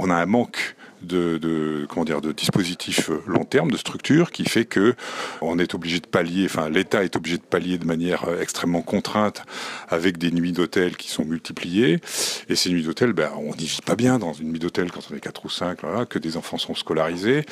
on a un manque de, de, comment dire de dispositifs long terme, de structures, qui fait que on est obligé de pallier, enfin l'État est obligé de pallier de manière euh, extrêmement contrainte avec des nuits d'hôtel qui sont multipliées. Et ces nuits d'hôtel, ben, on n'y vit pas bien dans une nuit d'hôtel quand on est quatre ou cinq, voilà, que des enfants sont scolarisés.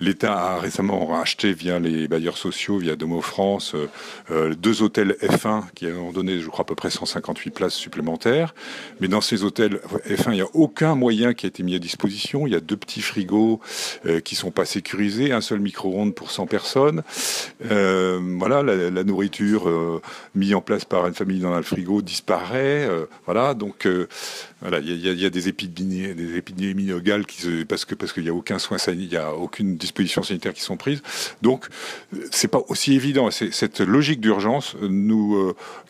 L'État a récemment acheté via les bailleurs sociaux, via Domo France, euh, euh, deux hôtels F1 qui ont donné, je crois, à peu près 158 places supplémentaires. Mais dans ces hôtels F1, il n'y a aucun moyen qui a été mis à disposition. Il y a deux petits frigos euh, qui sont pas sécurisés, un seul micro-ondes pour 100 personnes. Euh, voilà, la, nourriture euh, mise en place par une famille dans le frigo disparaît. Euh, voilà, donc il y, a des épidémies, des épidémies parce parce qu'il n'y a aucun soin il y a aucune disposition sanitaire qui sont prises. Donc c'est pas aussi évident. Cette logique d'urgence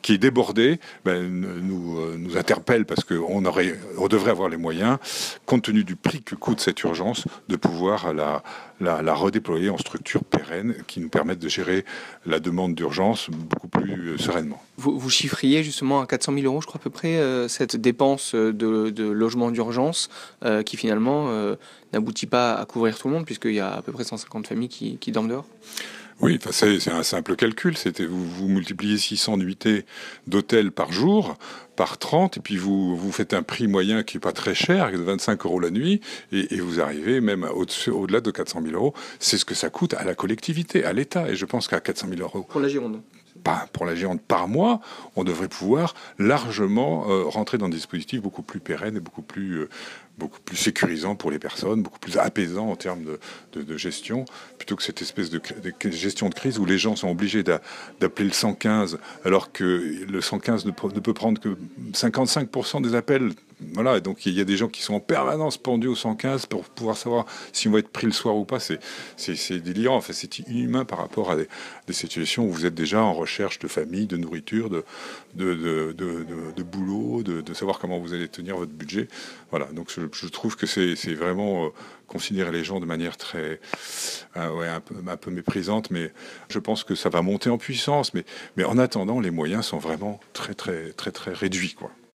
qui est débordée, ben, nous interpelle parce qu'on devrait avoir les moyens, compte tenu du prix que coûte cette urgence, de pouvoir la la, la, redéployer en structures pérennes qui nous permettent de gérer la demande d'urgence beaucoup plus euh, sereinement. Vous, chiffriez justement à 400 000 euros, je crois à peu près, euh, cette dépense de, de logement d'urgence euh, qui finalement euh, n'aboutit pas à couvrir tout le monde puisqu'il y a à peu près 150 familles qui, qui dorment dehors? Oui, c'est un simple calcul. C'était vous, vous multipliez 600 nuitées d'hôtel par jour par 30 et puis vous, vous faites un prix moyen qui est pas très cher, de 25 euros la nuit, et, vous arrivez même au-delà de 400 000 euros. C'est ce que ça coûte à la collectivité, à l'État. Et je pense qu'à 400 000 euros. Pour la Gironde pour la Gironde par mois, on devrait pouvoir largement euh, rentrer dans des dispositifs beaucoup plus pérennes et beaucoup plus, euh, beaucoup plus sécurisants pour les personnes, beaucoup plus apaisants en termes de, gestion, plutôt que cette espèce de, de, gestion de crise où les gens sont obligés d'appeler le 115 alors que le 115 ne, ne peut prendre que 55% des appels voilà, donc il y a des gens qui sont en permanence pendus au 115 pour pouvoir savoir si on va être pris le soir ou pas. C'est délirant, enfin, c'est inhumain par rapport à des, situations où vous êtes déjà en recherche de famille, de nourriture, de, de, de, de, boulot, de, savoir comment vous allez tenir votre budget. Voilà, donc je, je trouve que c'est vraiment euh, considérer les gens de manière très, euh, ouais, un peu, un peu méprisante, mais je pense que ça va monter en puissance. Mais, mais en attendant, les moyens sont vraiment très, très, très, très réduits, quoi.